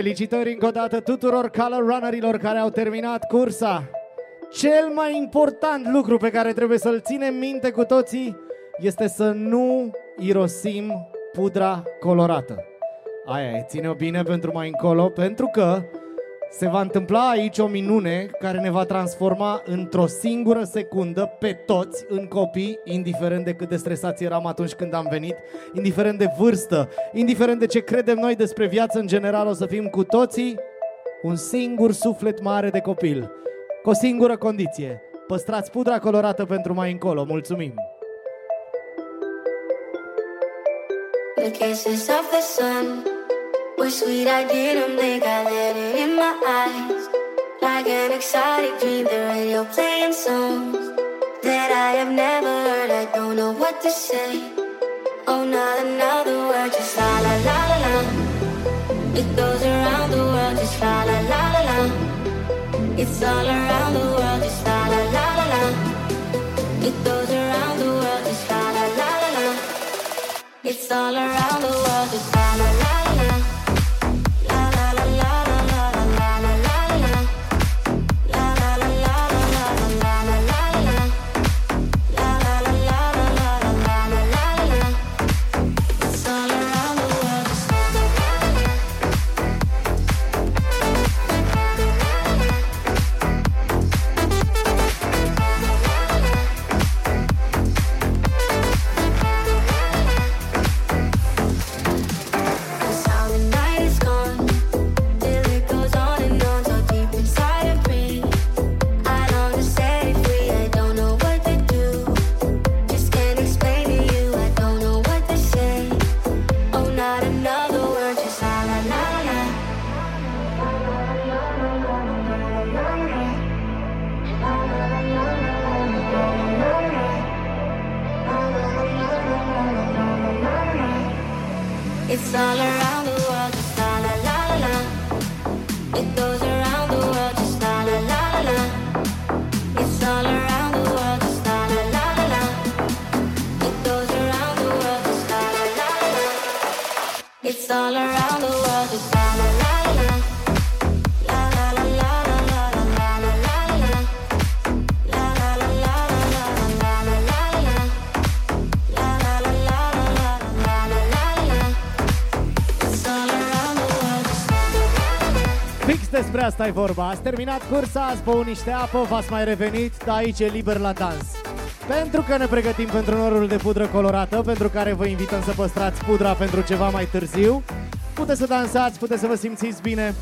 Felicitări încă o dată tuturor color runnerilor care au terminat cursa. Cel mai important lucru pe care trebuie să-l ținem minte cu toții este să nu irosim pudra colorată. Aia e, ține-o bine pentru mai încolo, pentru că se va întâmpla aici o minune care ne va transforma într-o singură secundă pe toți în copii, indiferent de cât de stresați eram atunci când am venit, indiferent de vârstă, indiferent de ce credem noi despre viață în general, o să fim cu toții un singur suflet mare de copil, cu o singură condiție. Păstrați pudra colorată pentru mai încolo. Mulțumim! The kisses of the sun were sweet. I didn't think I let it in my eyes. Like an exotic dream, the radio playing songs that I have never heard. I don't know what to say. Oh, not another word, just la la la la la. It goes around the world, just la la la la la. It's all around the world, just la la la la la. It goes around the world, just la la la la la. It's all around the world, just la la la. Asta e vorba. Ați terminat cursa, ați băut niște apă, v-ați mai revenit, dar aici e liber la dans. Pentru că ne pregătim pentru norul de pudră colorată, pentru care vă invităm să păstrați pudra pentru ceva mai târziu. Puteți să dansați, puteți să vă simțiți bine.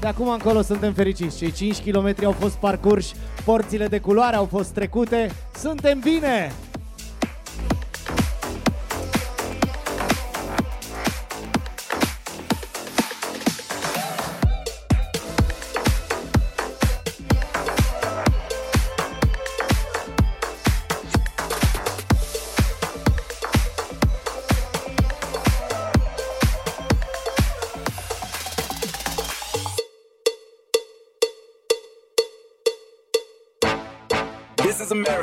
De acum încolo suntem fericiți. Cei 5 km au fost parcurși, porțile de culoare au fost trecute. Suntem bine!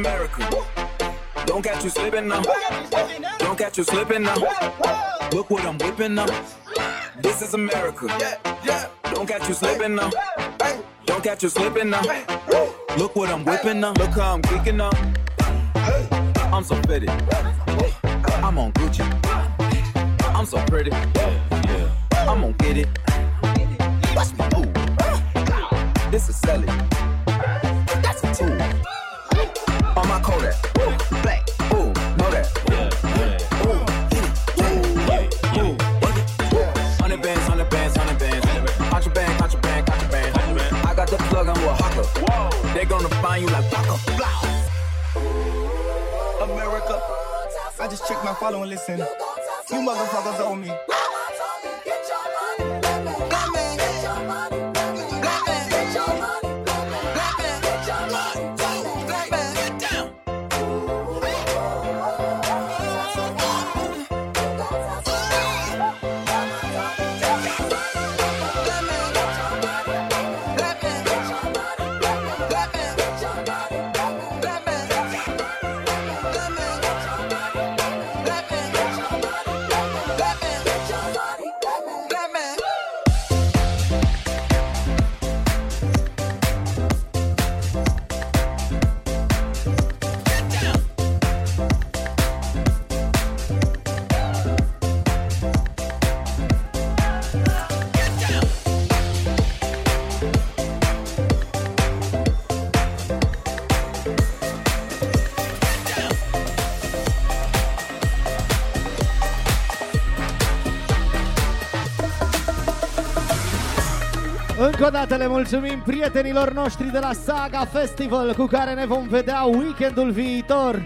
America. Don't catch you slipping now. Don't catch you slipping now. Look what I'm whipping now. This is America. Don't catch you slipping now. Don't catch you slipping now. Look what I'm whipping now. Look how I'm kicking now. I'm so fitted. I'm on Gucci. I'm so pretty. I'm gonna get it. Watch me move. This is sell you like Baka. America. I just checked my follow and listen. You motherfuckers owe me. Încă o dată le mulțumim prietenilor noștri de la Saga Festival cu care ne vom vedea weekendul viitor.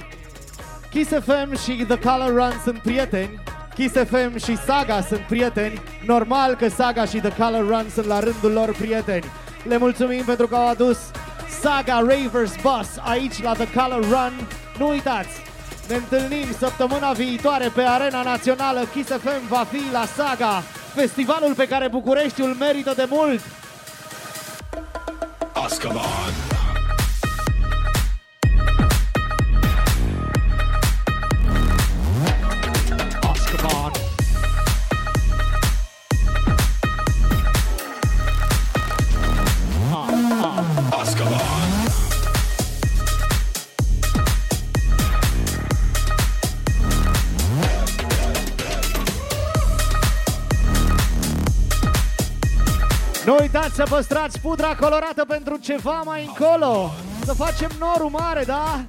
Kiss FM și The Color Run sunt prieteni, Kiss FM și Saga sunt prieteni, normal că Saga și The Color Run sunt la rândul lor prieteni. Le mulțumim pentru că au adus Saga Ravers Bus aici la The Color Run. Nu uitați, ne întâlnim săptămâna viitoare pe Arena Națională. Kiss FM va fi la Saga, festivalul pe care Bucureștiul merită de mult. Azkaban. Nu uitați să păstrați pudra colorată pentru ceva mai încolo. Să facem norul mare, da?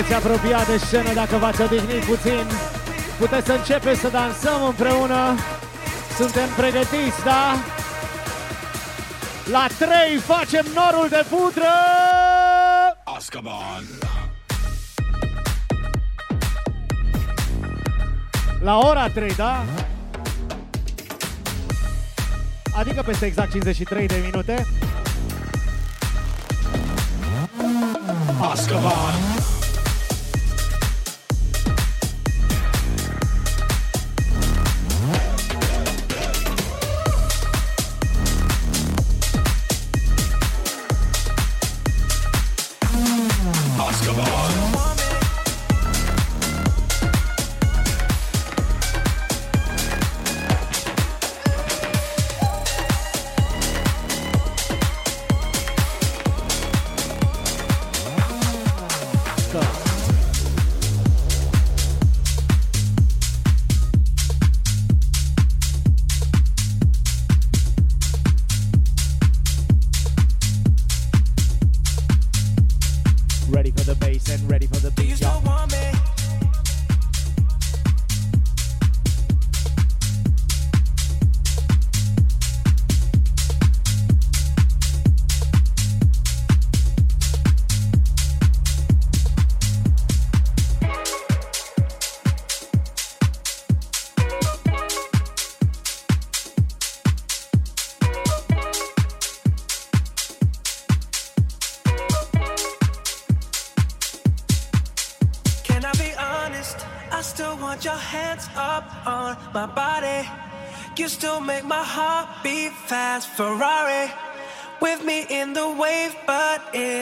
Puteți apropia de scenă dacă v-ați odihnit puțin. Puteți să începeți să dansăm împreună. Suntem pregătiți, da? La 3 facem norul de pudră! Azkaban. La ora 3, da? Adică peste exact 53 de minute. Azkaban. Azkaban. And ready for the beat, y'all.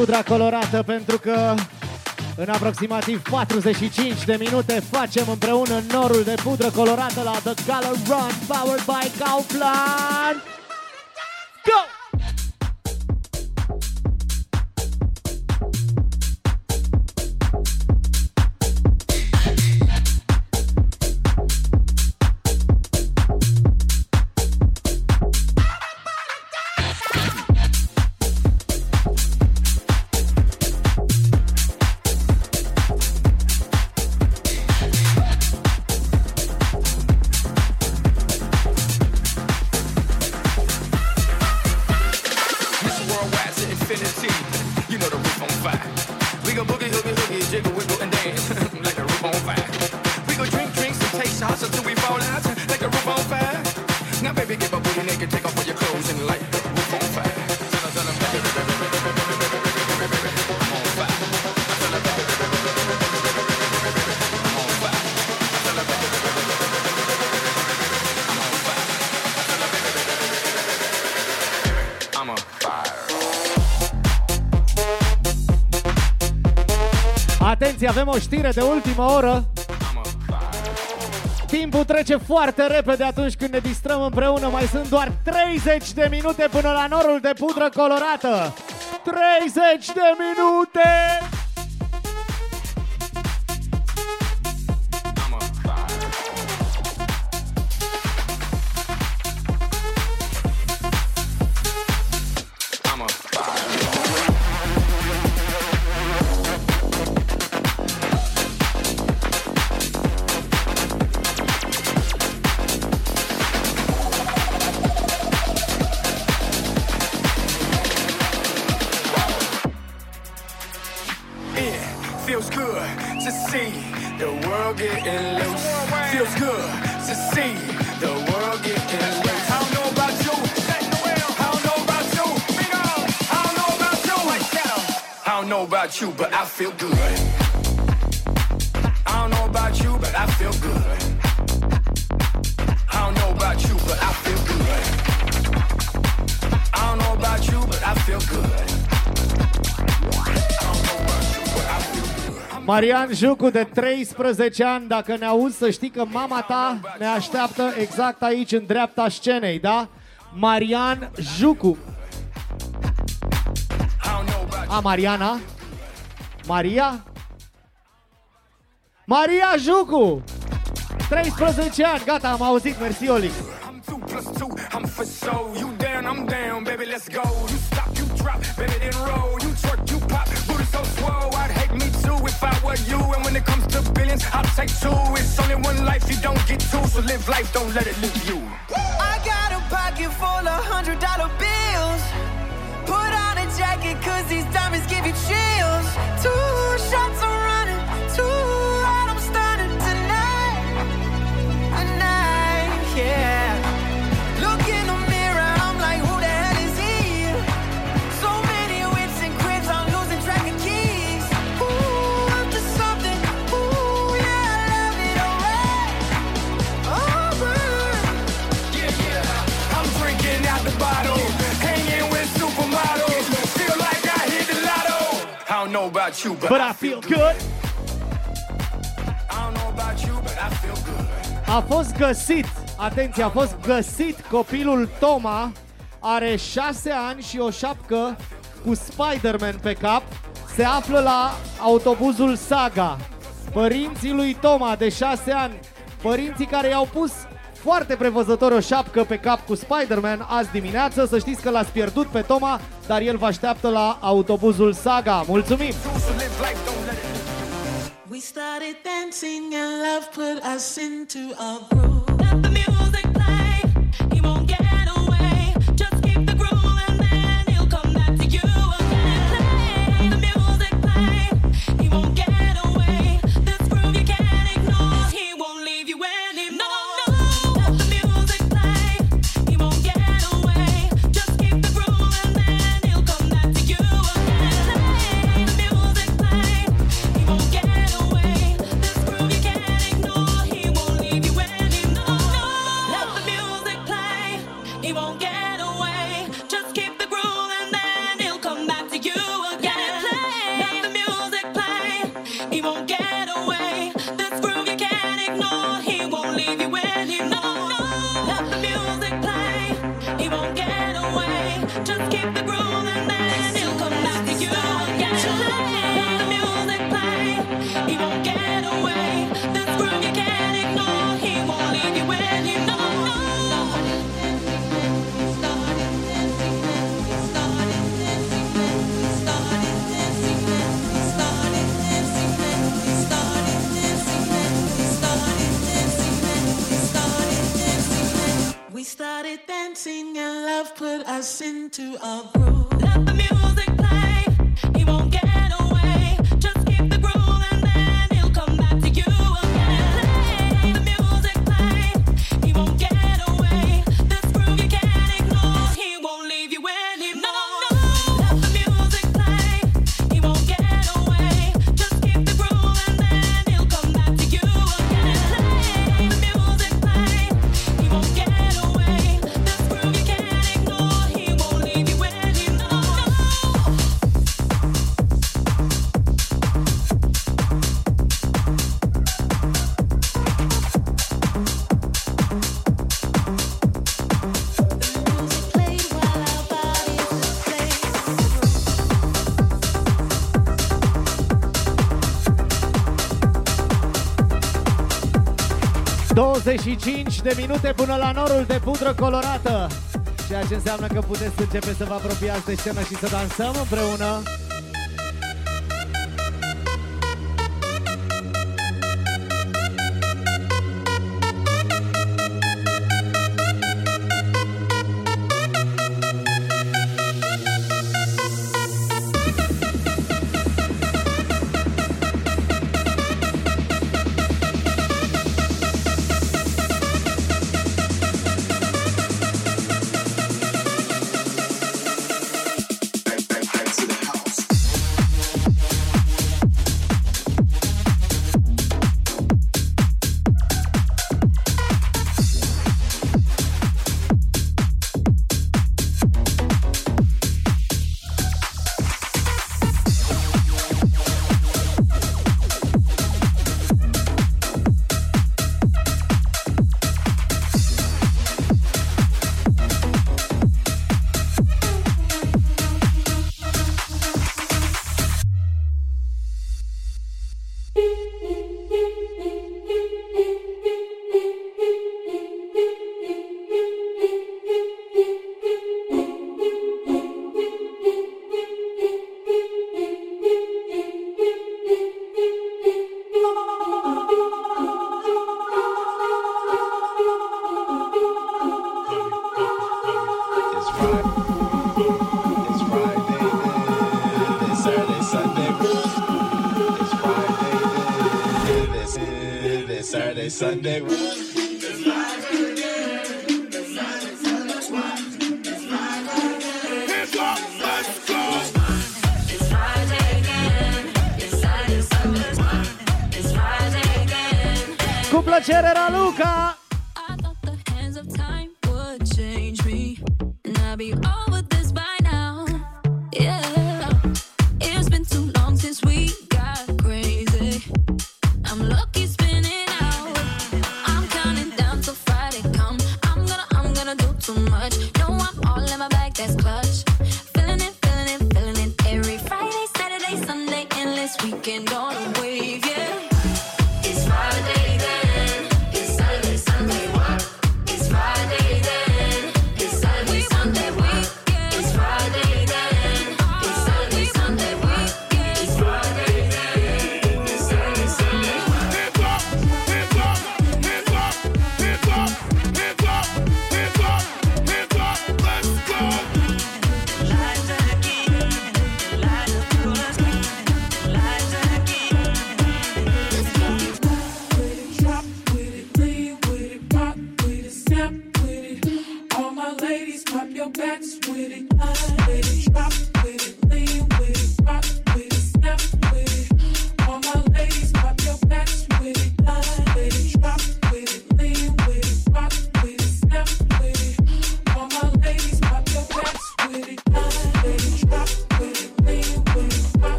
pudra colorată pentru că în aproximativ 45 de minute facem împreună norul de pudră colorată la The Color Run powered by Kaufland. Avem o știre de ultimă oră. Timpul trece foarte repede atunci când ne distrăm împreună. Mai sunt doar 30 de minute până la norul de pudră colorată. 30 de minute! Feels good to see the world getting loose. Feels good to see the world getting loose. I don't know about you. I don't know about you. I don't know about you. I don't know about you, but I feel good. I don't know about you, but I feel good. I don't know about you, but I feel good. I don't know about you, but I feel good. Marian Jucu de 13 ani, dacă ne auzi să știi că mama ta ne așteaptă exact aici, în dreapta scenei, da? Marian Jucu. A, Mariana? Maria? Maria Jucu! 13 ani, gata, am auzit, mersi Oli. Two plus two, I'm for show. You down, I'm down, baby, let's go. You stop, you drop, baby, then roll. You twerk, you pop, booty so swole. I'd hate me too if I were you. And when it comes to billions, I'll take two. It's only one life, you don't get two. So live life, don't let it live you. I got a pocket full of hundred dollar bills. Put on a jacket, cause these diamonds give you chills. Two shots know about you, but, But I feel good. I don't know about you, but I feel good. A fost găsit, atenție, a fost găsit copilul Toma, are 6 ani și o șapcă cu Spider-Man pe cap, se află la autobuzul Saga. Părinții lui Toma de 6 ani, părinții care i-au pus foarte prevăzător o șapcă pe cap cu Spider-Man azi dimineață, să știți că l-ați pierdut pe Toma, dar el vă așteaptă la autobuzul Saga. Mulțumim! So live life, don't let it We started dancing and love put us into a groove. 25 de minute până la norul de pudră colorată. Ceea ce înseamnă că puteți începe să vă apropiați de scenă și să dansăm împreună.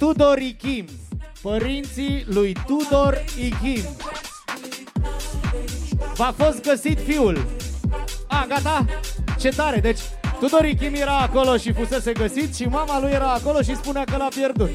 Tudor Ichim, părinții lui Tudor Ichim. V-a fost găsit fiul. A, gata? Ce tare! Deci Tudor Ichim era acolo și fusese găsit și mama lui era acolo și spunea că l-a pierdut.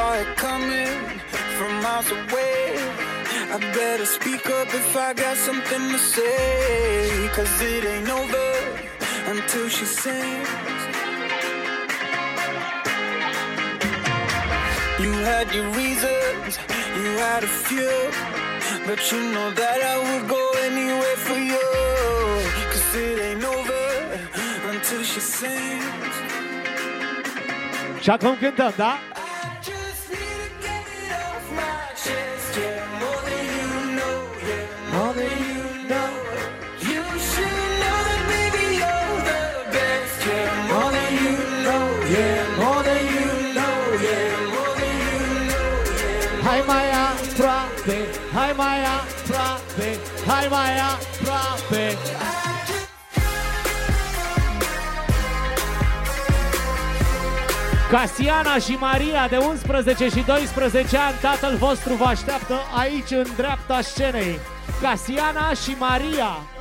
saw it coming from miles away. I better speak up if I got something to say. Cause it ain't over until she sings. You had your reasons, you had a few. But you know that I would go anywhere for you. Cause it ain't over until she sings. Já vamos cantando, tá? mai aproape, hai mai aproape Casiana și Maria de 11 și 12 ani, tatăl vostru vă așteaptă aici în dreapta scenei. Casiana și Maria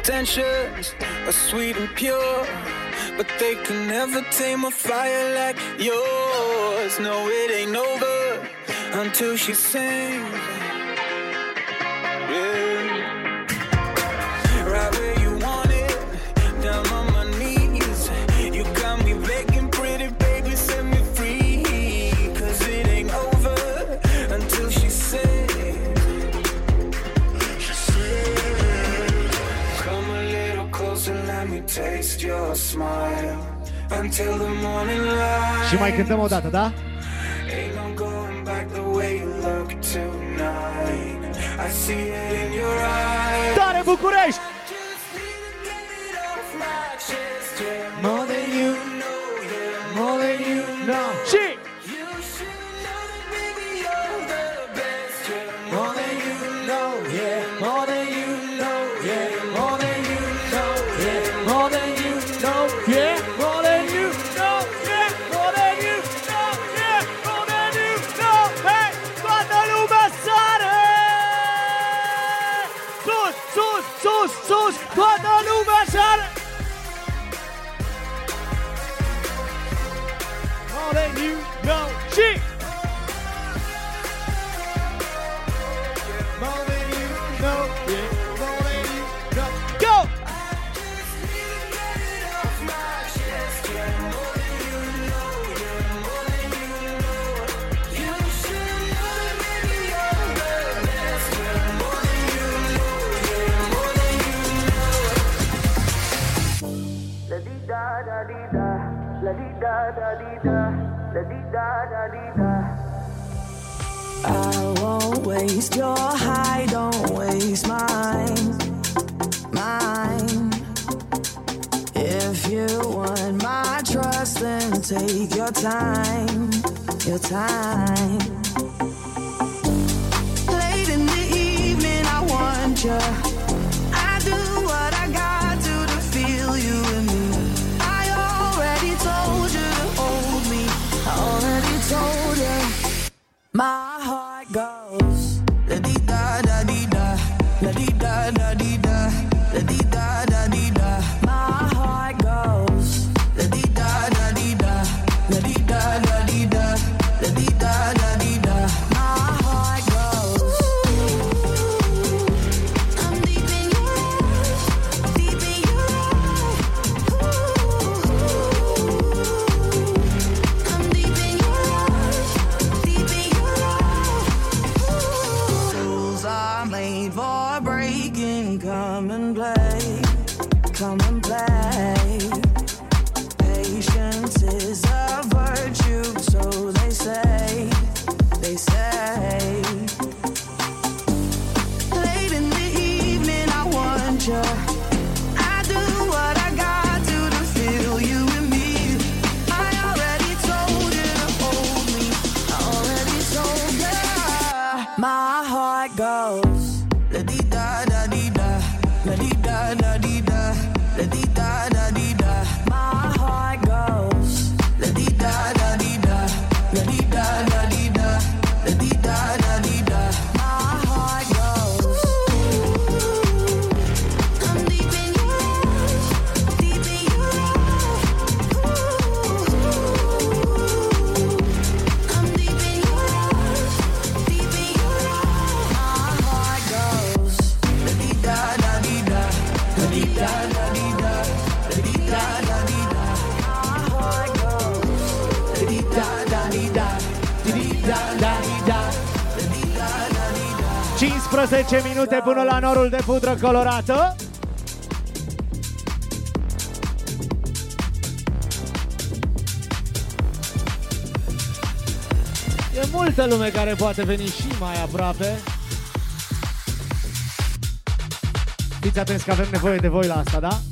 intentions are sweet and pure, but they can never tame a fire like yours. No, it ain't over until she sings. Și mai cântăm o dată, da? Tare București! I won't waste your high, don't waste mine, mine. If you want my trust, then take your time, your time. Late in the evening, I want you. minute până la norul de pudră colorată. E multă lume care poate veni și mai aproape. Fiți atenți că avem nevoie de voi la asta, da?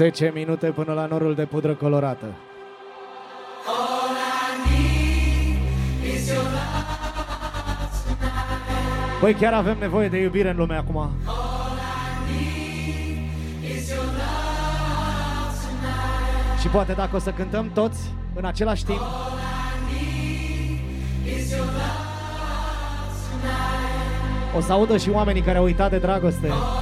10 minute până la norul de pudră colorată. Băi, chiar avem nevoie de iubire în lume acum. Și poate dacă o să cântăm toți în același timp, o să audă și oamenii care au uitat de dragoste. All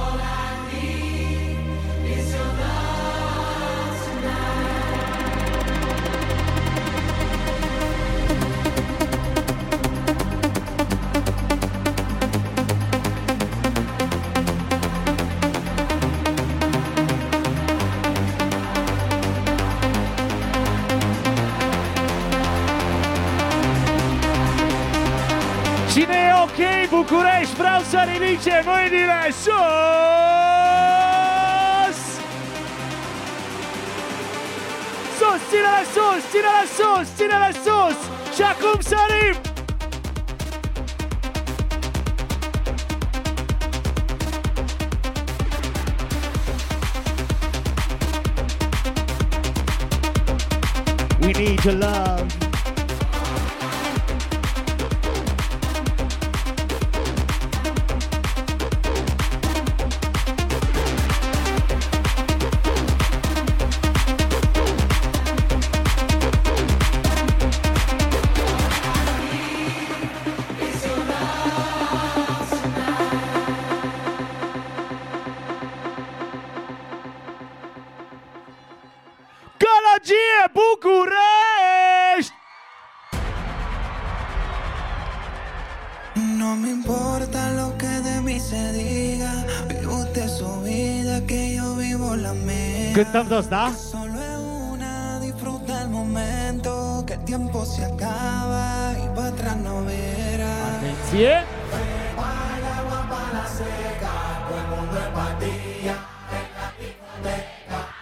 merci la nation mía. Cântăm toți, da? Solo es una, disfruta el momento, que el tiempo se acaba y para atrás no verá. Atenție!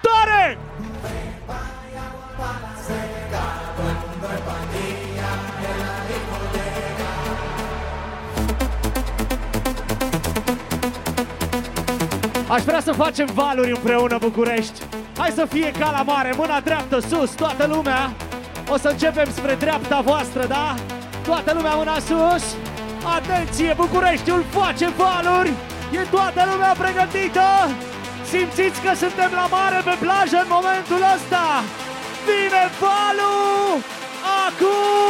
Tare! Aș vrea să facem valuri împreună București. Hai să fie ca la mare, mâna dreaptă sus, toată lumea. O să începem spre dreapta voastră, da? Toată lumea mâna sus. Atenție, Bucureștiul face valuri. E toată lumea pregătită. Simțiți că suntem la mare pe plajă în momentul ăsta. Vine valul! Acum!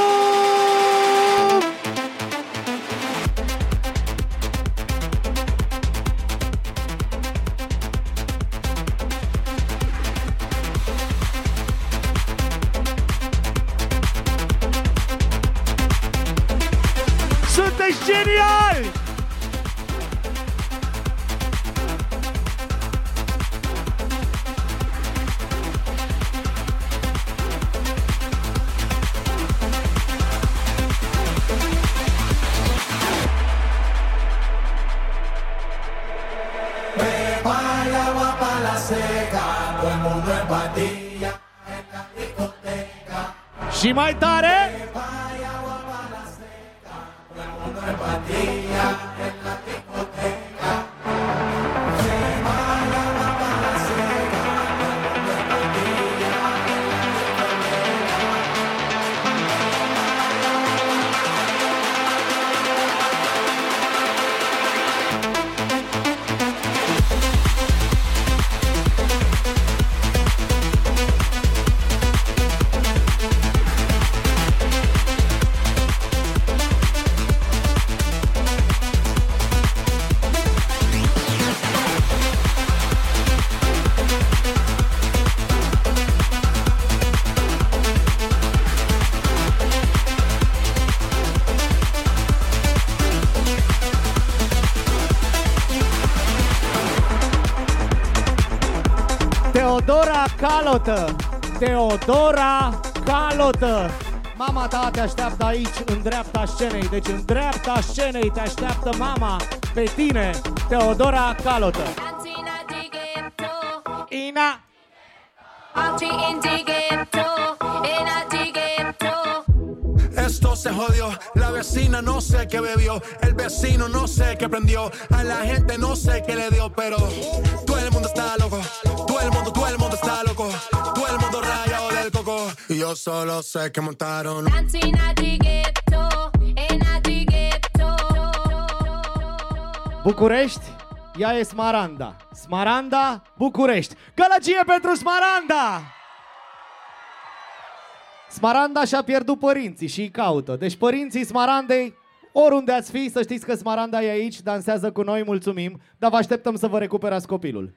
Calotă! Teodora Calotă! Mama ta te așteaptă aici, în dreapta scenei. Deci în dreapta scenei te așteaptă mama pe tine, Teodora Calotă. Vecina no sé qué bebió, el vecino no sé qué prendió, a la gente no sé qué le dio, pero todo el mundo está loco, todo el mundo, todo el mundo está loco, todo el mundo rayado del coco, y yo solo sé que montaron. București, ea e Smaranda. Smaranda, București. Gălăgie pentru Smaranda! Smaranda și-a pierdut părinții și îi caută. Deci părinții Smarandei, oriunde ați fi, să știți că Smaranda e aici, dansează cu noi, mulțumim, dar vă așteptăm să vă recuperați copilul.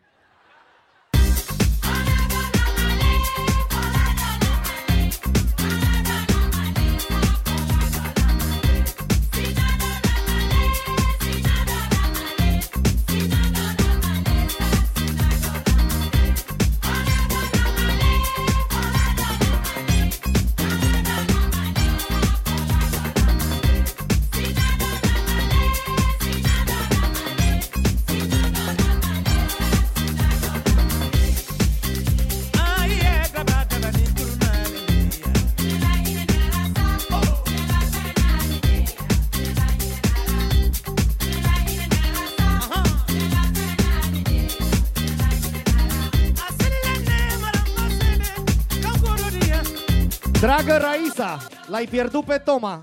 Dragă Raisa, l-ai pierdut pe Toma.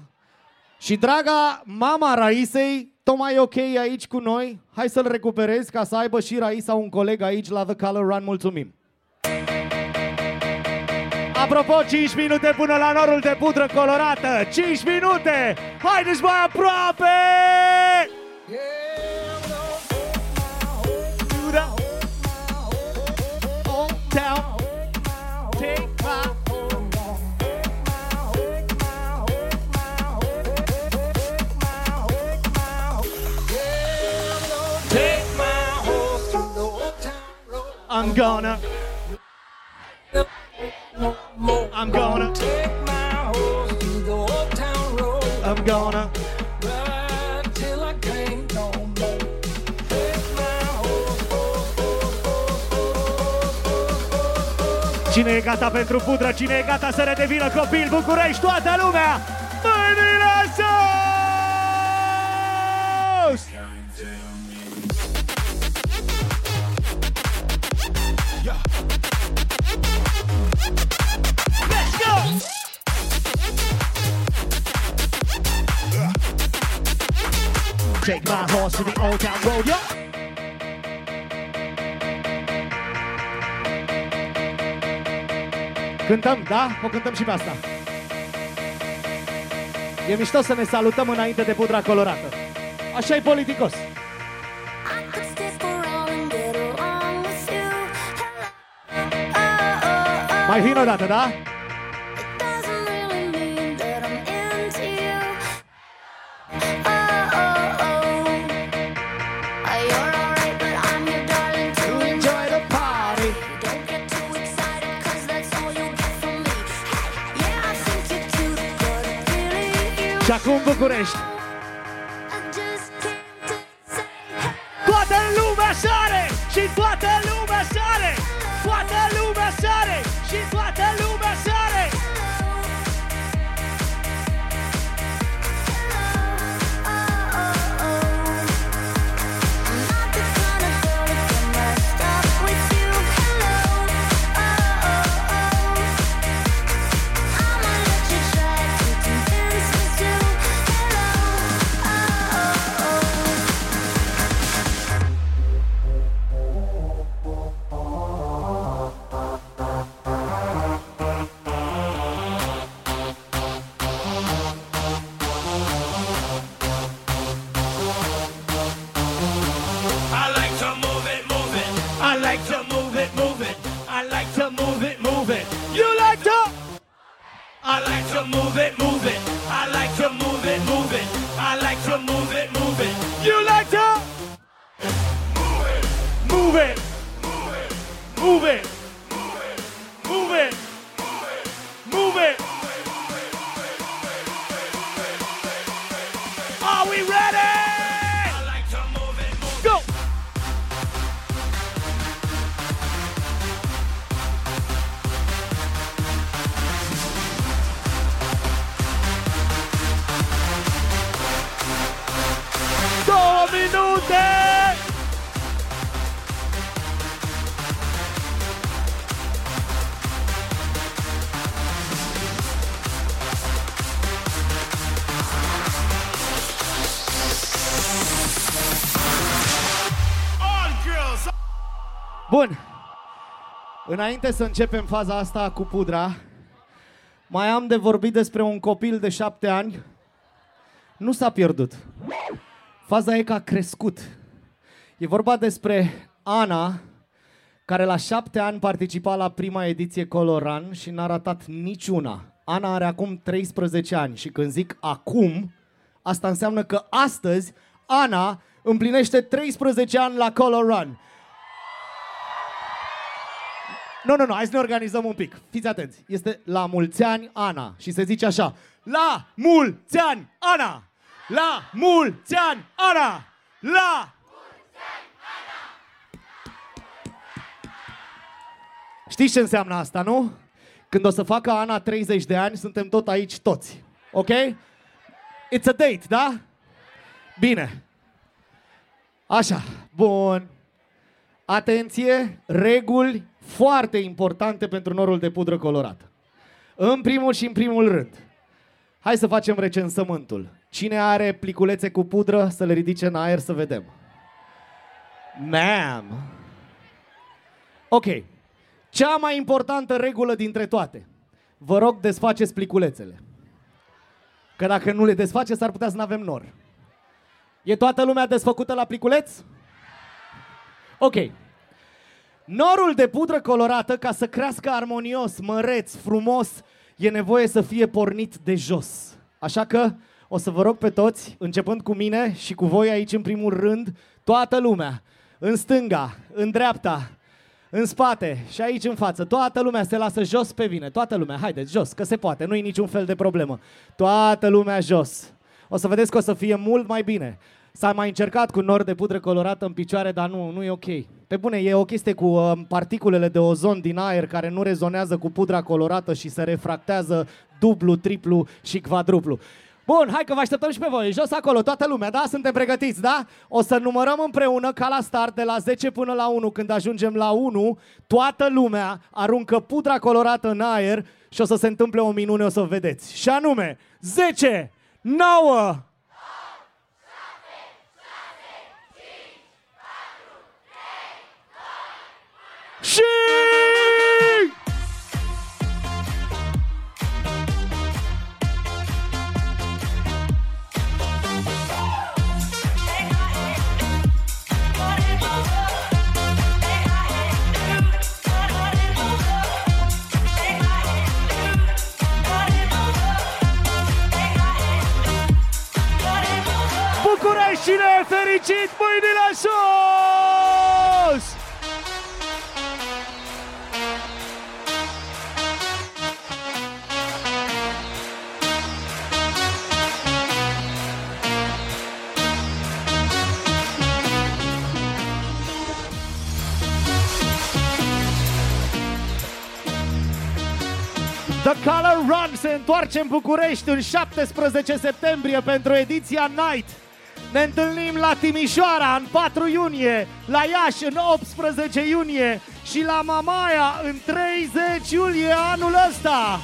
Și draga mama Raisei, Toma e ok aici cu noi. Hai să-l recuperezi ca să aibă și Raisa un coleg aici la The Color Run. Mulțumim! Apropo, 5 minute până la norul de pudră colorată. 5 minute! Haideți mai aproape! Dura. I'm gonna. I'm gonna. Take my horse to the old town road. I'm gonna. Ride till I can't no more. Take my horse, Cine e gata pentru pudră? Cine e gata să redevină copil? București, toată lumea! Mâinile sus! Take my horse to the old town road, yo! Cântăm, da? O cântăm și pe asta. E mișto să ne salutăm înainte de pudra colorată. Așa e politicos. Mai vin o dată, da? Jacum București. Înainte să începem faza asta cu pudra, mai am de vorbit despre un copil de șapte ani. Nu s-a pierdut. Faza e că a crescut. E vorba despre Ana, care la șapte ani participa la prima ediție Coloran și n-a ratat niciuna. Ana are acum 13 ani și când zic acum, asta înseamnă că astăzi Ana împlinește 13 ani la Coloran. Nu, nu, nu, hai să ne organizăm un pic. Fiți atenți. Este la mulți ani Ana și se zice așa. La mulți ani Ana! La mulți ani Ana! La Știți ce înseamnă asta, nu? Când o să facă Ana 30 de ani, suntem tot aici toți. Ok? It's a date, da? Bine. Așa, bun. Atenție, reguli foarte importante pentru norul de pudră colorată. În primul și în primul rând, hai să facem recensământul. Cine are pliculețe cu pudră, să le ridice în aer să vedem. Ma'am. Ok. Cea mai importantă regulă dintre toate. Vă rog, desfaceți pliculețele. Că dacă nu le desfaceți, s-ar putea să nu avem nor. E toată lumea desfăcută la pliculeț? Ok. Norul de pudră colorată, ca să crească armonios, măreț, frumos, e nevoie să fie pornit de jos. Așa că o să vă rog pe toți, începând cu mine și cu voi aici în primul rând, toată lumea, în stânga, în dreapta, În spate și aici în față, toată lumea se lasă jos pe vine. Toată lumea, haideți, jos, că se poate, nu-i niciun fel de problemă. Toată lumea jos. O să vedeți că o să fie mult mai bine. S-a mai încercat cu nor de pudră colorată în picioare, dar nu, nu e ok. Pe bune, e o chestie cu uh, particulele de ozon din aer care nu rezonează cu pudra colorată și se refractează dublu, triplu și quadruplu. Bun, hai că vă așteptăm și pe voi. Jos acolo, toată lumea, da? Suntem pregătiți, da? O să numărăm împreună ca la start de la 10 până la 1. Când ajungem la 1, toată lumea aruncă pudra colorată în aer și o să se întâmple o minune, o să vedeți. Și anume, 10, 9, și... Bucureștile fericit, mâinile sus! The Color Run se întoarce în București în 17 septembrie pentru ediția Night. Ne întâlnim la Timișoara în 4 iunie, la Iași în 18 iunie și la Mamaia în 30 iulie anul ăsta.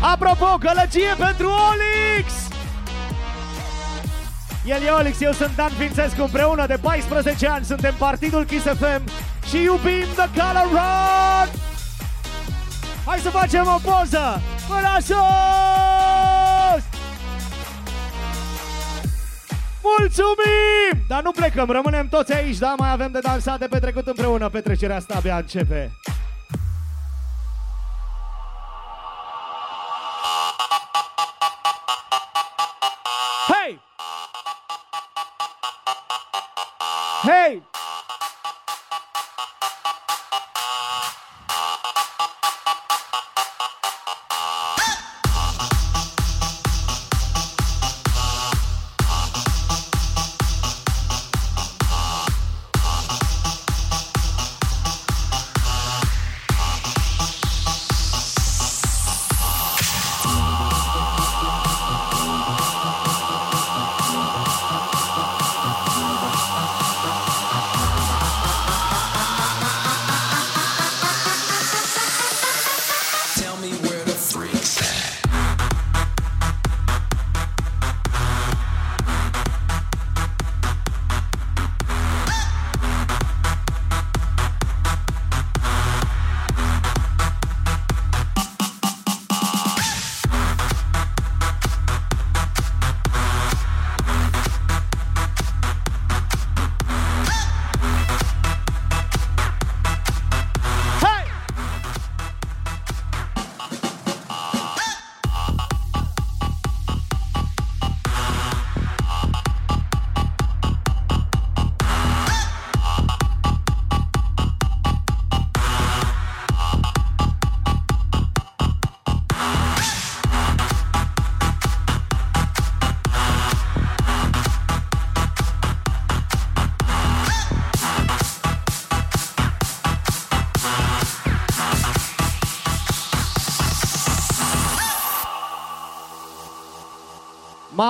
Apropo, gălăgie pentru Olix! El e Olix, eu sunt Dan Fințescu, împreună de 14 ani suntem Partidul Kiss FM și iubim The Color Run! Hai să facem o poză! Mâna sus! Mulțumim! Dar nu plecăm, rămânem toți aici, da? Mai avem de dansat, de petrecut împreună. Petrecerea asta abia începe. Hey!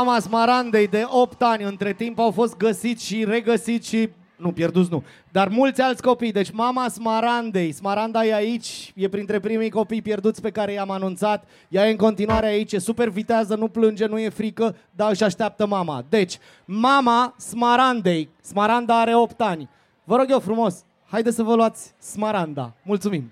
Mama Smarandei de 8 ani, între timp au fost găsiți și regăsiți și nu, pierduți nu, dar mulți alți copii. Deci mama Smarandei, Smaranda e aici, e printre primii copii pierduți pe care i-am anunțat. Ea e în continuare aici, e super vitează, nu plânge, nu e frică, dar își așteaptă mama. Deci, mama Smarandei, Smaranda are 8 ani. Vă rog eu frumos, haide să vă luați Smaranda. Mulțumim!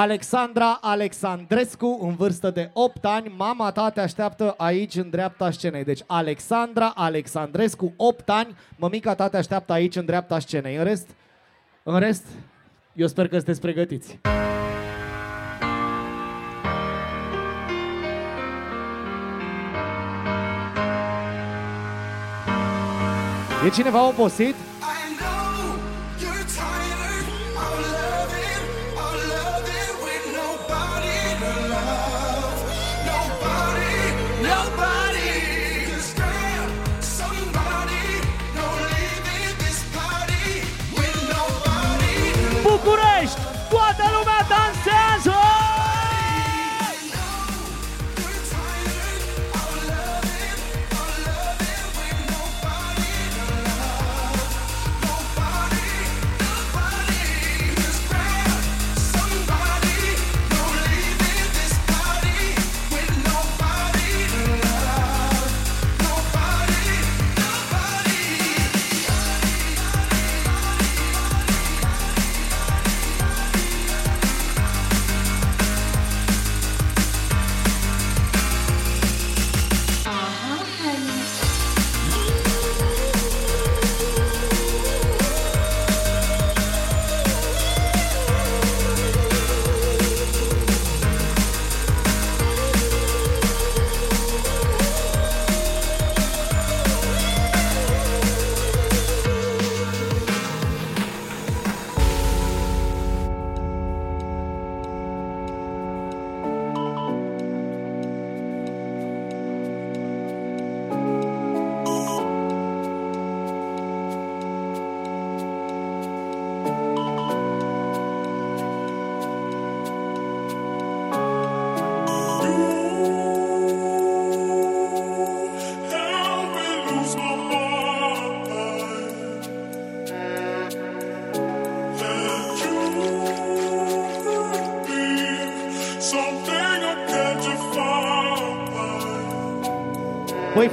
Alexandra Alexandrescu, în vârstă de 8 ani, mama ta te așteaptă aici, în dreapta scenei. Deci Alexandra Alexandrescu, 8 ani, mămica ta te așteaptă aici, în dreapta scenei. În rest, în rest, eu sper că sunteți pregătiți. E cineva obosit?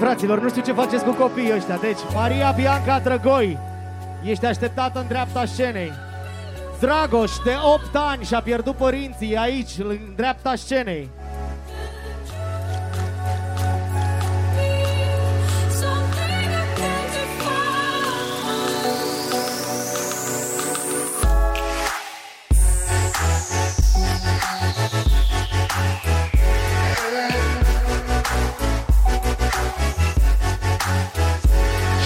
Fraților, nu știu ce faceți cu copiii ăștia. Deci, Maria Bianca Drăgoi, ești așteptată în dreapta scenei. Dragoș, de 8 ani, și-a pierdut părinții aici, în dreapta scenei.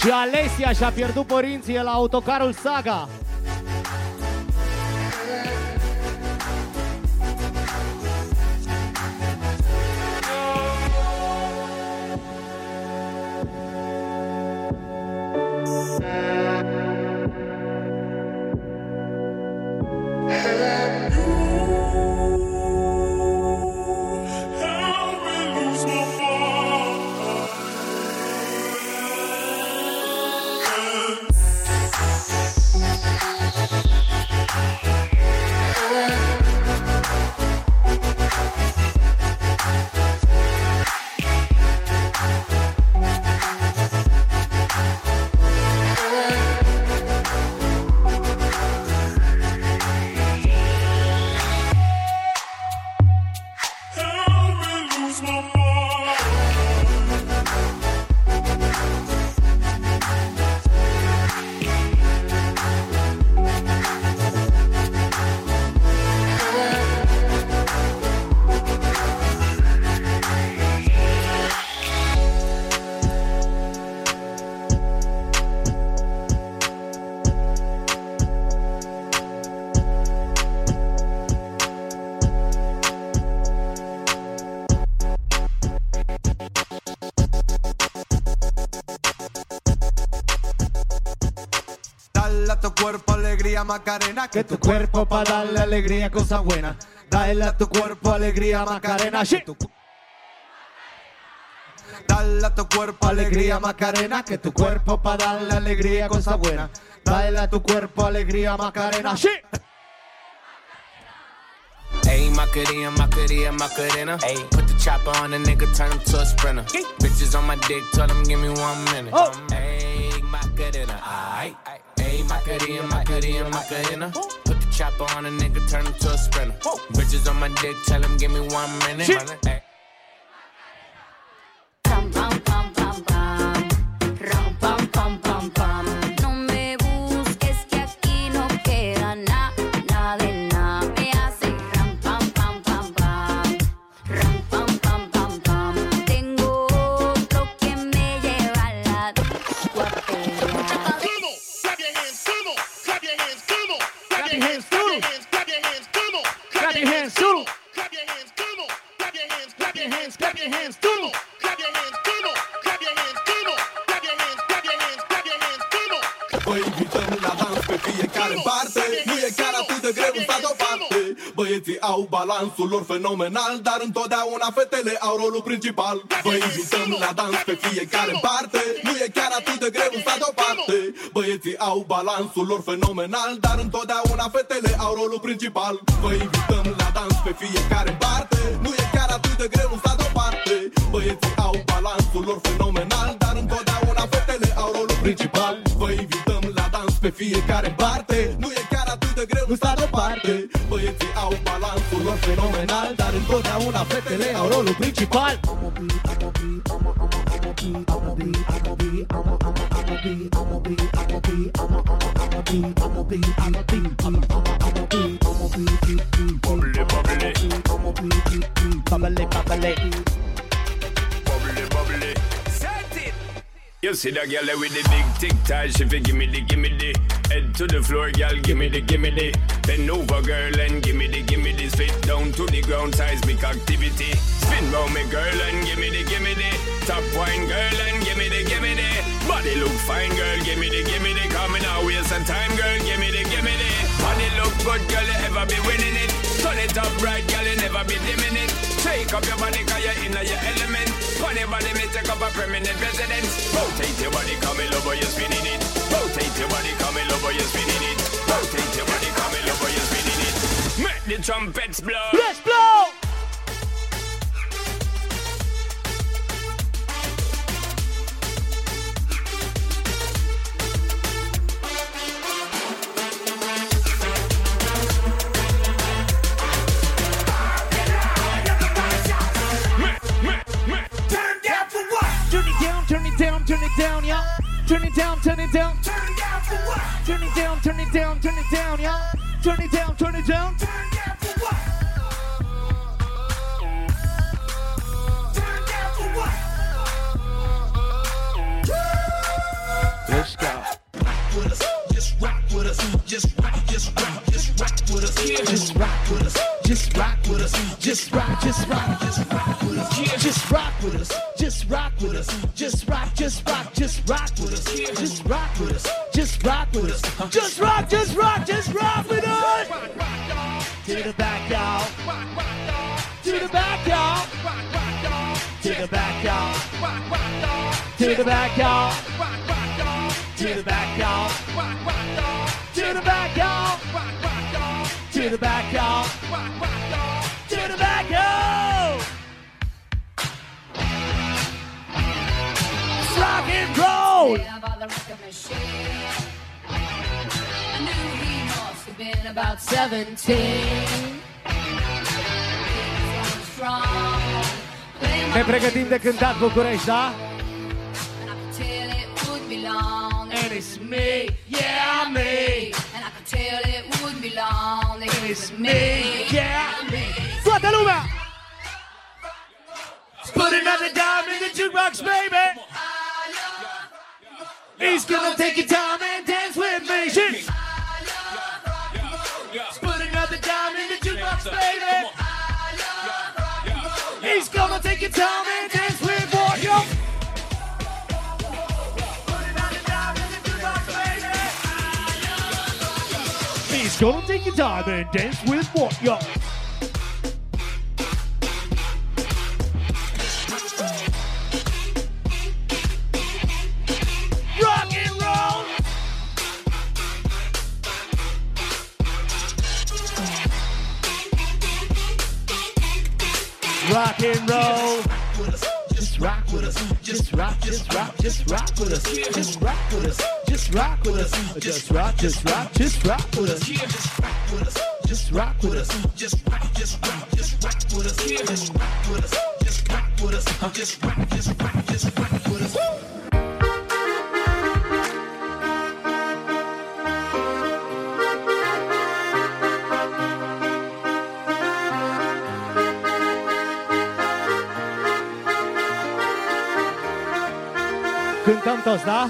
Și Alesia și-a pierdut părinții la autocarul Saga. Macarena, Que tu cuerpo para darle alegría, cosa buena. Dale a tu cuerpo alegría, Macarena. Shit. Dale a tu cuerpo Alegría, Macarena. Que tu cuerpo para darle alegría, cosa buena. Dale a tu cuerpo alegría, Macarena. Shit. Ayy, Macarena, Macarena, Macarena. Ayy, put the chopper on a nigga, turn him to a sprinter. Bitches on my dick, tell them give me one minute. Oh. Ayy, Macarena, aight. Ayy, Macarena, Macarena, Macarena. Put the chopper on a nigga, turn him to a sprinter. Bitches on my dick, tell them give me one minute. Shit. Your hands, Clap your hands, come on. clap your hands, come on. Clap your hands, come on. Clap your hands, clap your hands, clap your hands, come on. Vă invităm la dans pe fiecare parte. Nu e chiar atât de greu în stat parte. Băieții au balansul lor fenomenal Dar întotdeauna fetele au rolul principal. Vă invităm la dans pe fiecare parte. Nu e chiar atât de greu în stat parte. Băieții au balansul lor fenomenal Dar întotdeauna fetele au rolul principal. Vă invităm la dans pe fiecare parte. Nu e chiar atât de greu în stat parte Băieții au balansul lor fenomenal Dar întotdeauna fetele au rolul principal Vă invităm la dans pe fiecare parte Nu e chiar atât de greu, nu sta deoparte Băieții au balansul lor fenomenal Dar întotdeauna fetele au rolul principal Bubbly, bubbly. Bubbly, bubbly. Bubbly, You see that girl with the big tic tac, she fi gimme the gimme the. Head to the floor, girl, gimme the gimme the. Bend over, girl, and gimme the gimme the. Spit down to the ground, seismic activity. Spin round me, girl, and gimme the gimme the. Top wine, girl, and gimme the gimme the. Body look fine, girl, gimme the gimme the. Coming out, waste some time, girl, gimme the gimme the. Body look good, girl, you ever be winning it Turn it up right, girl, you never be dimming it Shake up your body, cause you're in your element. Funny body, me take up a permanent residence. Rotate your body, come over, you're spinning it. Rotate your body, come over, you're spinning it. Rotate your body, come over, you're spinning it. Make the trumpets blow. Let's blow! Turn it down, turn it down, yeah. Turn it down, turn it down. Turn it down for what? Turn it down, turn it down, turn it down, yeah. Turn it down, turn it down. Turn it down for what? Turn it down for what? Let's go. With us, just rock with us, just rock, just rock, just rock with us, Just rock with us. Just rock with us. Just rock, just rock, just rock with us, just rock with us. Just rock with us. Just rock, just rock, just rock with us. Just rock with us. Just rock with us. Just rock, just rock, just rock with us. To the back, y'all. To the back, y'all. To the back, y'all. To the back, y'all. To the back, y'all. To the back, y'all. To the back, y'all. Rock and roll. been About 17 Ne pregătim de cântat București, da? And it's me, yeah, me Tell it would be long. It's me, yeah, me Toată! Put another dime in the jukebox, baby He's gonna take your time and dance with me Shit. Put another dime in the jukebox, baby He's gonna take your time Don't take your time and dance with what, yo. Rock and roll. Rock and roll. Just rock with us. Just rock, just rock, just rock with us. Just rock with us. Just rock with us. Just rock, just rock, just rock with us. Just rock with us. Just rock with us. Just rock, just rock, just rock with us. Just rock with us. Just rock with us. Just rock, just rock, just rock with us. Cântăm toți, da?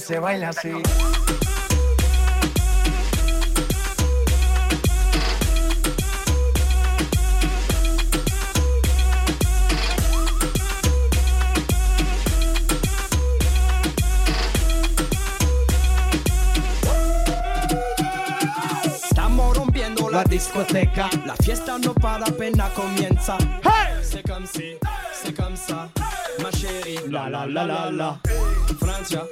Y se baila así. Estamos rompiendo la discoteca. La fiesta no para apenas comienza. C'est comme si, c'est comme ça, ma chérie. La la la la la. Francia,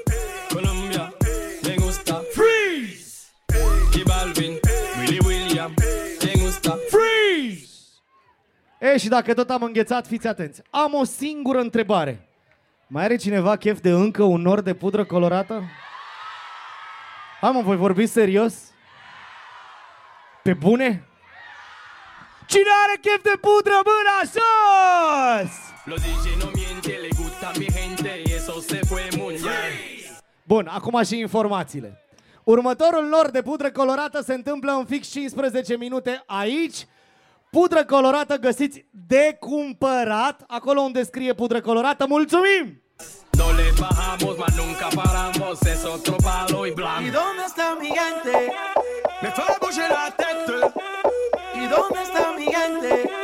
și dacă tot am înghețat, fiți atenți. Am o singură întrebare. Mai are cineva chef de încă un nor de pudră colorată? Hai mă, voi vorbi serios? Pe bune? Cine are chef de pudră, mâna sus! Los DJ no mienten, le gusta mi gente y eso se fue muy bien. Bun, acum și informațiile. Următorul nor de pudră colorată se întâmplă în fix 15 minute aici. Pudră colorată găsiți de cumpărat, acolo unde scrie pudră colorată. Mulțumim! No le bajamos, mas nunca paramos, es otro palo y blanco. ¿Y dónde está mi gente? Me fue a bouger la tête. ¿Y dónde está mi gente?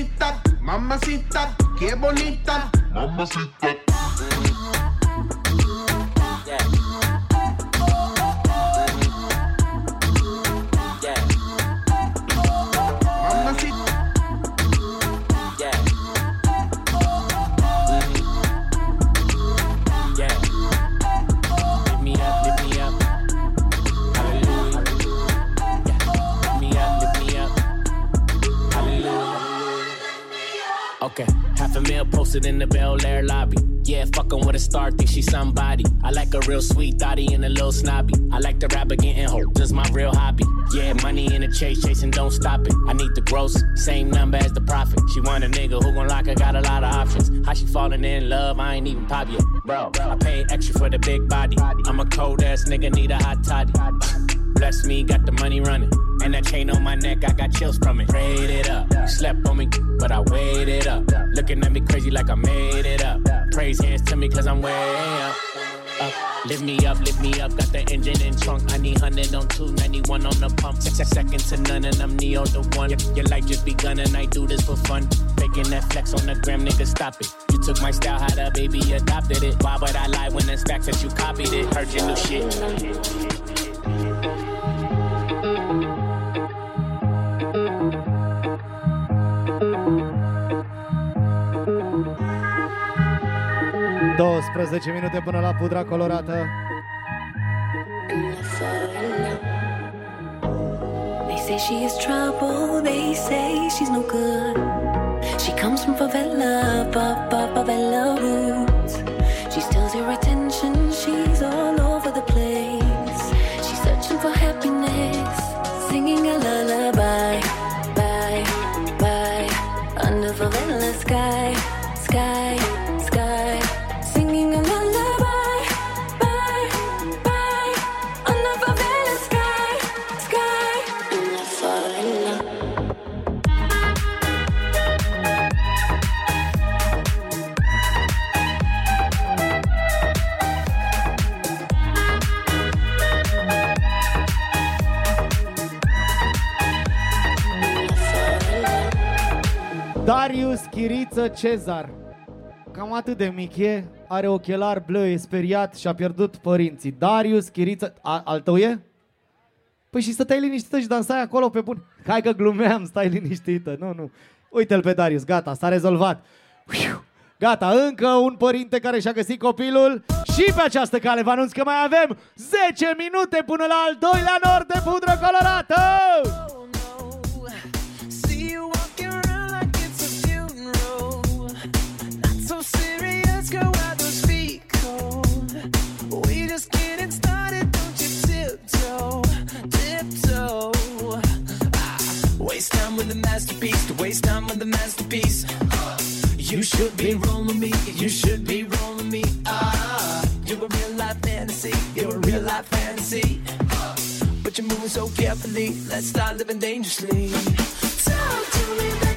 Mamacita, mamacita, qué bonita. Mamacita. Mil posted in the Bel Air lobby. Yeah, fucking with a star, think she's somebody. I like a real sweet thotty and a little snobby. I like the rapper getting hope, just my real hobby. Yeah, money in the chase, chasing, don't stop it. I need the gross, same number as the profit. She want a nigga who gon' lock her, got a lot of options. How she falling in love, I ain't even pop yet. Bro, I pay extra for the big body. I'm a cold ass nigga, need a hot toddy. Bless me, got the money running. And that chain on my neck, I got chills from it. Prayed it up. Slept on me, but I waited up. Looking at me crazy like I made it up. Praise hands to me, cause I'm way up. Up. Lift me up, lift me up, got the engine in trunk. I need 100 on 291 on the pump. Six second to none, and I'm Neo the one. Your, your life just begun, and I do this for fun. Faking that flex on the gram, nigga, stop it. You took my style, how the baby adopted it. Why would I lie when the stacks that you copied it? Heard your new shit. 12 minute până la pudra colorată. They say she is trouble, they say she's no good. She comes from favela, fa, fa, favela roots. She steals your attention, she's all over the place. She's searching for happiness, singing a lullaby, bye, bye, under favela sky, Darius Chiriță Cezar. Cam atât de mic e, are ochelar bleu, e speriat și a pierdut părinții. Darius Chiriță, a, al tău e? Păi și stăteai liniștită și dansai acolo pe bun. Hai că glumeam, stai liniștită. Nu, nu. Uite-l pe Darius, gata, s-a rezolvat. Uiu, Gata, încă un părinte care și-a găsit copilul și pe această cale vă anunț că mai avem 10 minute până la al doilea nor de pudră colorată! Waste time with the masterpiece, to waste time with the masterpiece. You should be rolling me, you should be rolling me. Ah, you're a real life fantasy, you're a real life fantasy. But you're moving so carefully, let's start living dangerously. Talk to me.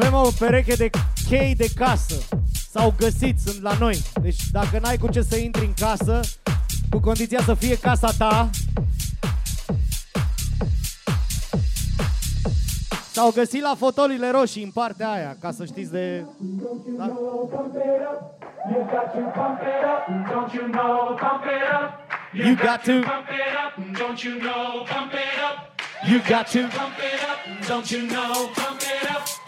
Avem o pereche de chei de casă. S-au găsit, sunt la noi. Deci dacă n-ai cu ce să intri în casă, cu condiția să fie casa ta, S-au găsit la fotolile roșii în partea aia, ca să știți de... Da? You got to pump it up, don't you know? Pump it up. You got to pump it up, don't you know? Pump it up. You got to pump it up, don't you know? Pump it up.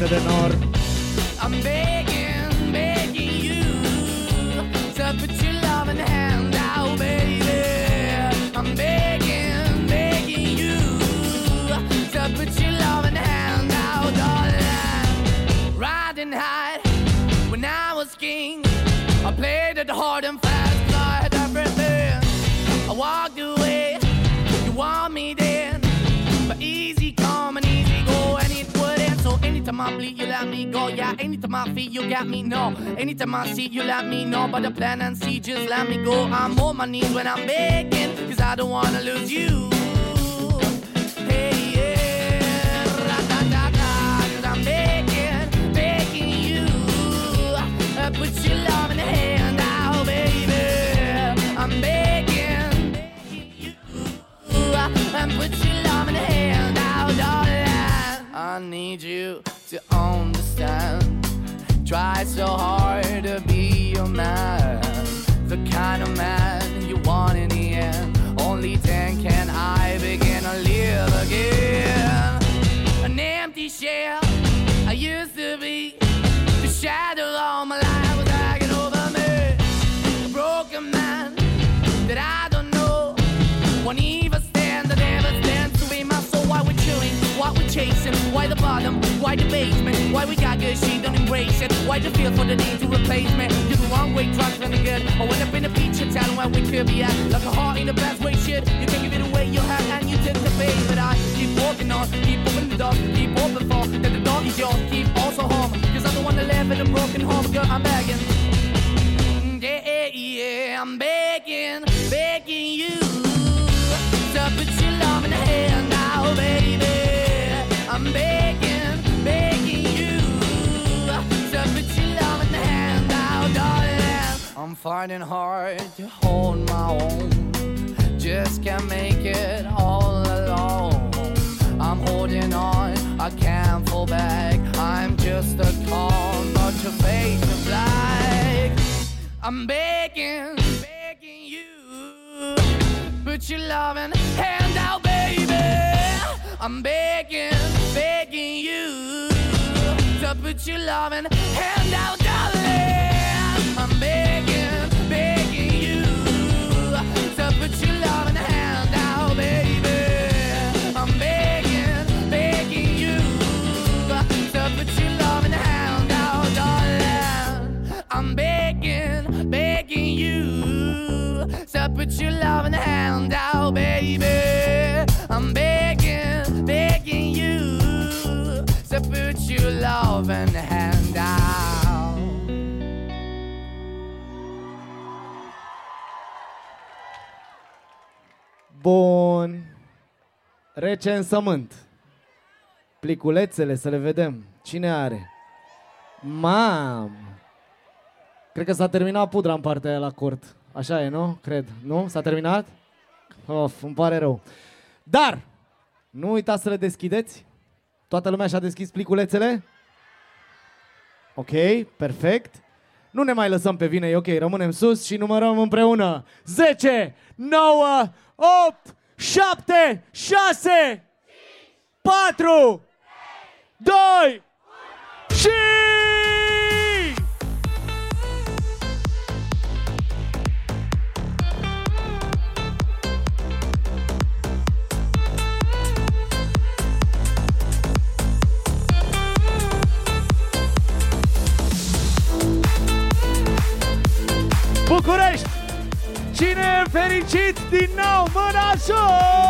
da da da anytime I see, you let me know. But the plan and see, just let me go. I'm on my knees when I'm begging, cause I don't wanna lose you. She don't embrace it, why the feel for the need to replace me. You're the wrong way, trying to good. I went up in a feature town where we could be at, like a heart in the best way, shit. You can give it away, you have, and you took the bait, but I keep walking on, keep opening the door, keep open for, that the door is yours, keep also home, cause I'm the one that live in a broken home, girl, I'm begging. Mm, yeah, yeah, I'm begging, begging you I'm fighting hard to hold my own, just can't make it all alone. I'm holding on, I can't fall back. I'm just a call, but your face is black. I'm begging, begging you. Put your loving hand out, baby. I'm begging, begging you to put your loving hand out, put your loving hand out, baby. I'm begging, begging you to put your loving hand out. Bun. Recensământ. Pliculețele, să le vedem. Cine are? Mam! Cred că s-a terminat pudra în partea aia la cort. Așa e, nu? Cred. Nu? S-a terminat? Of, îmi pare rău. Dar, nu uitați să le deschideți. Toată lumea și-a deschis pliculețele? Ok, perfect. Nu ne mai lăsăm pe vine, ok, rămânem sus și numărăm împreună. 10, 9, 8, 7, 6, 5, 4, 3, 2 1. și... București! Cine e fericit din nou? Mâna sus!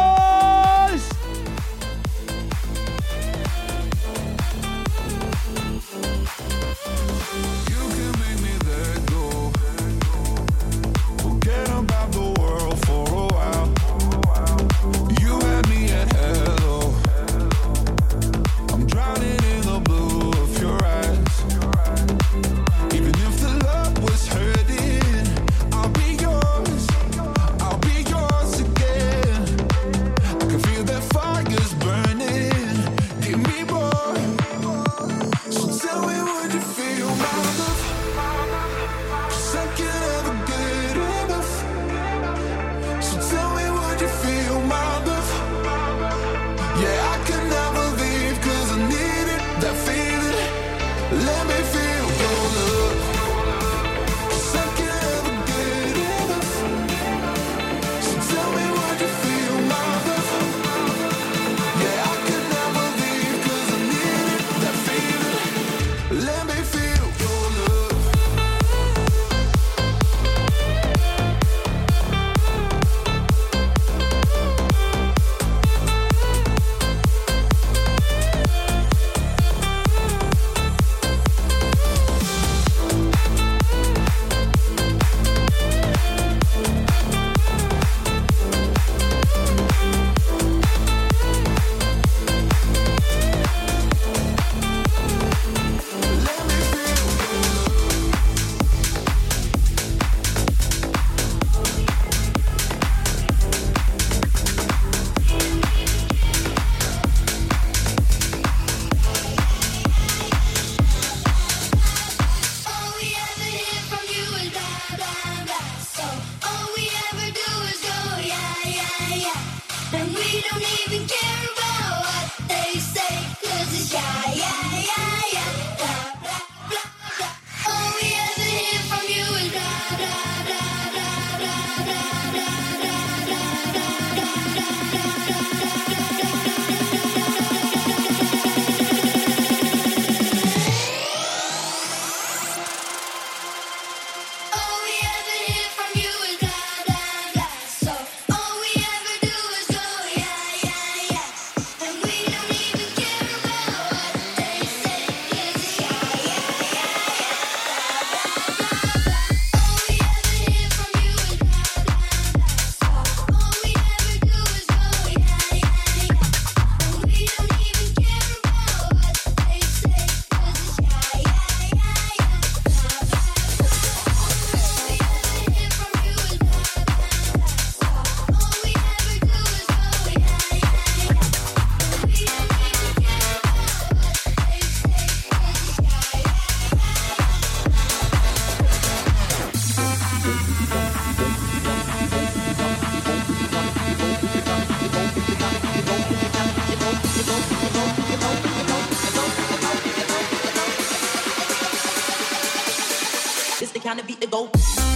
It's the kind of beat that goes.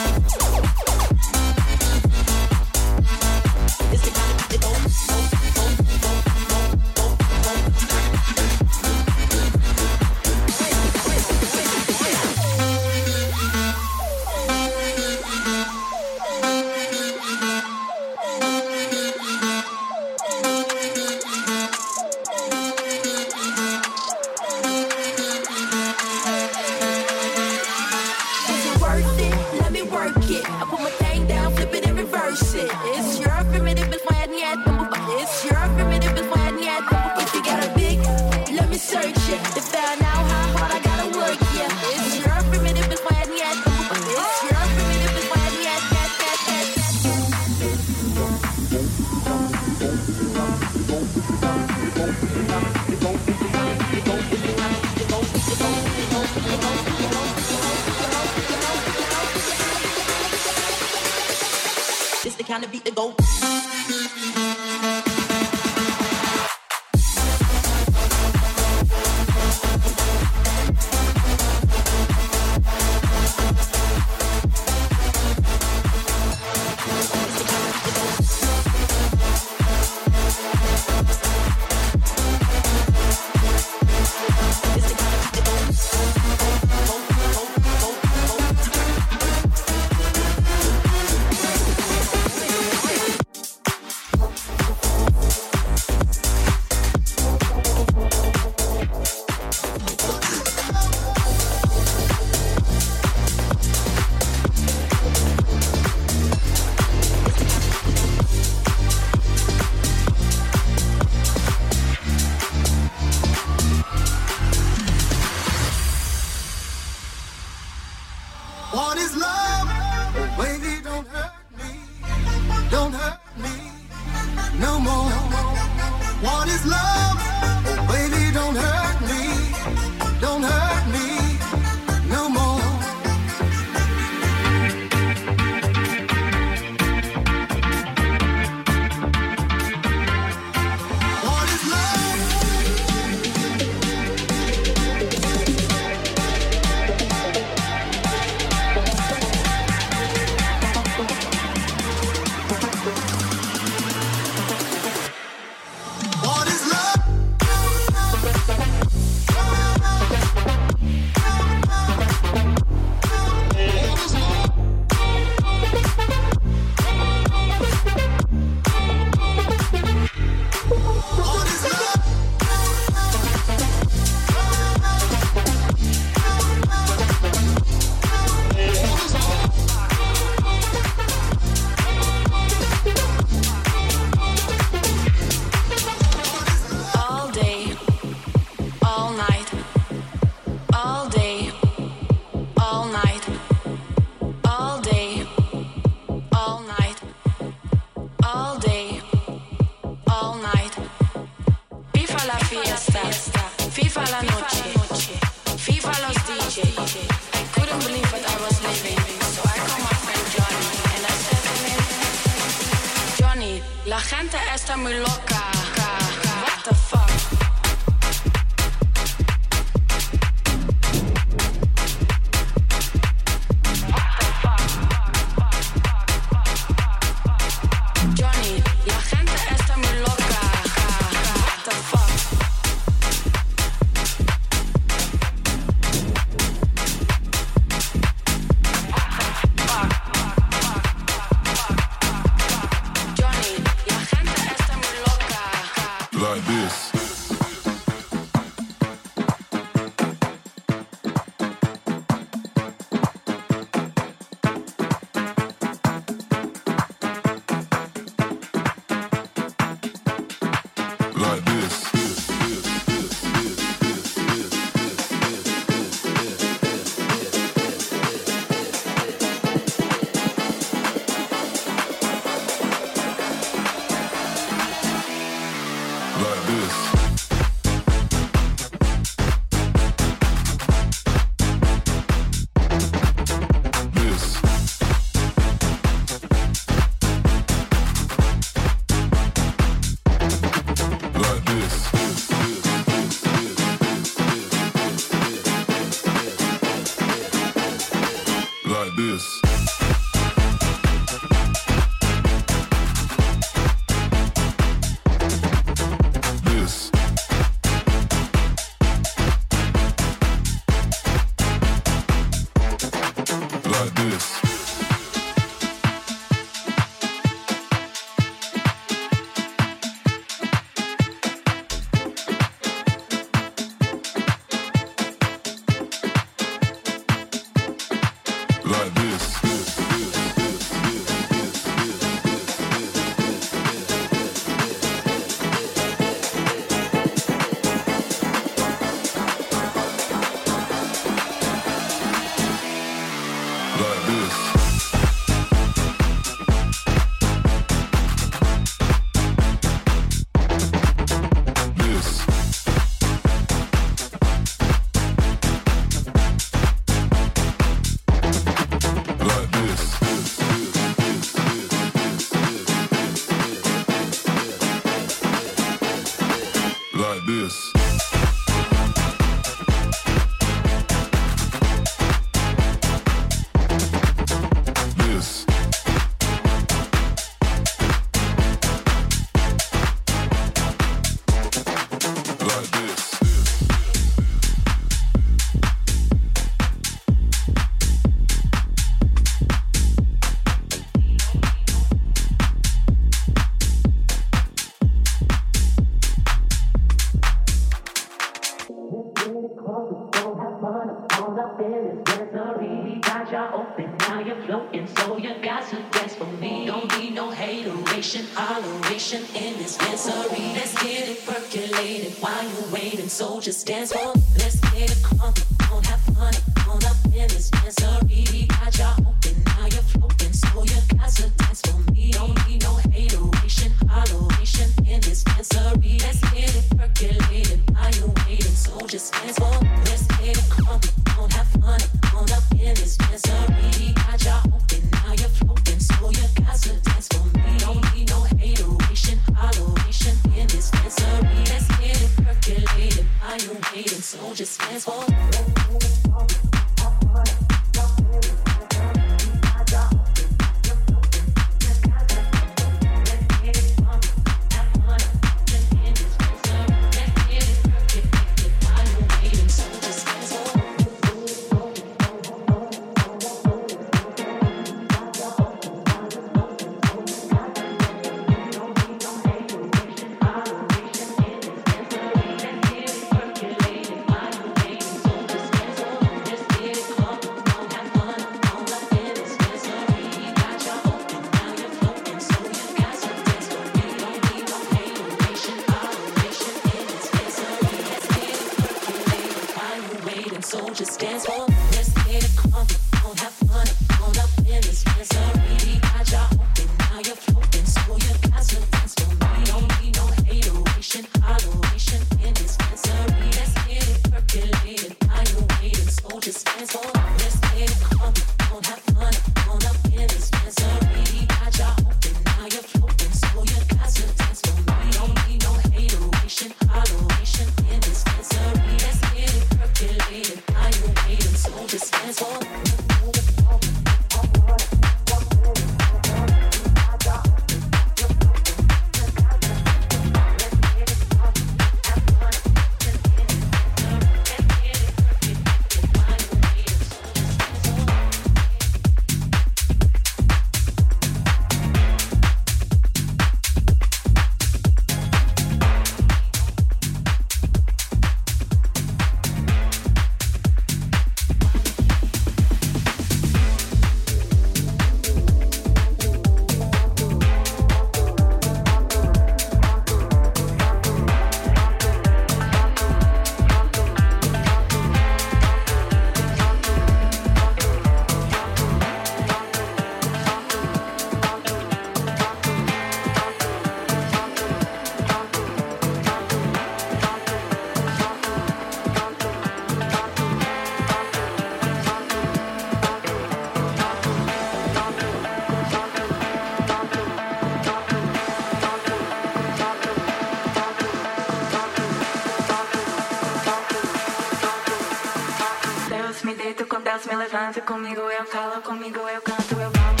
danço, me levanto, comigo eu calo, comigo eu canto, eu volto.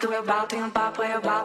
Canto, eu bato em um papo, eu bato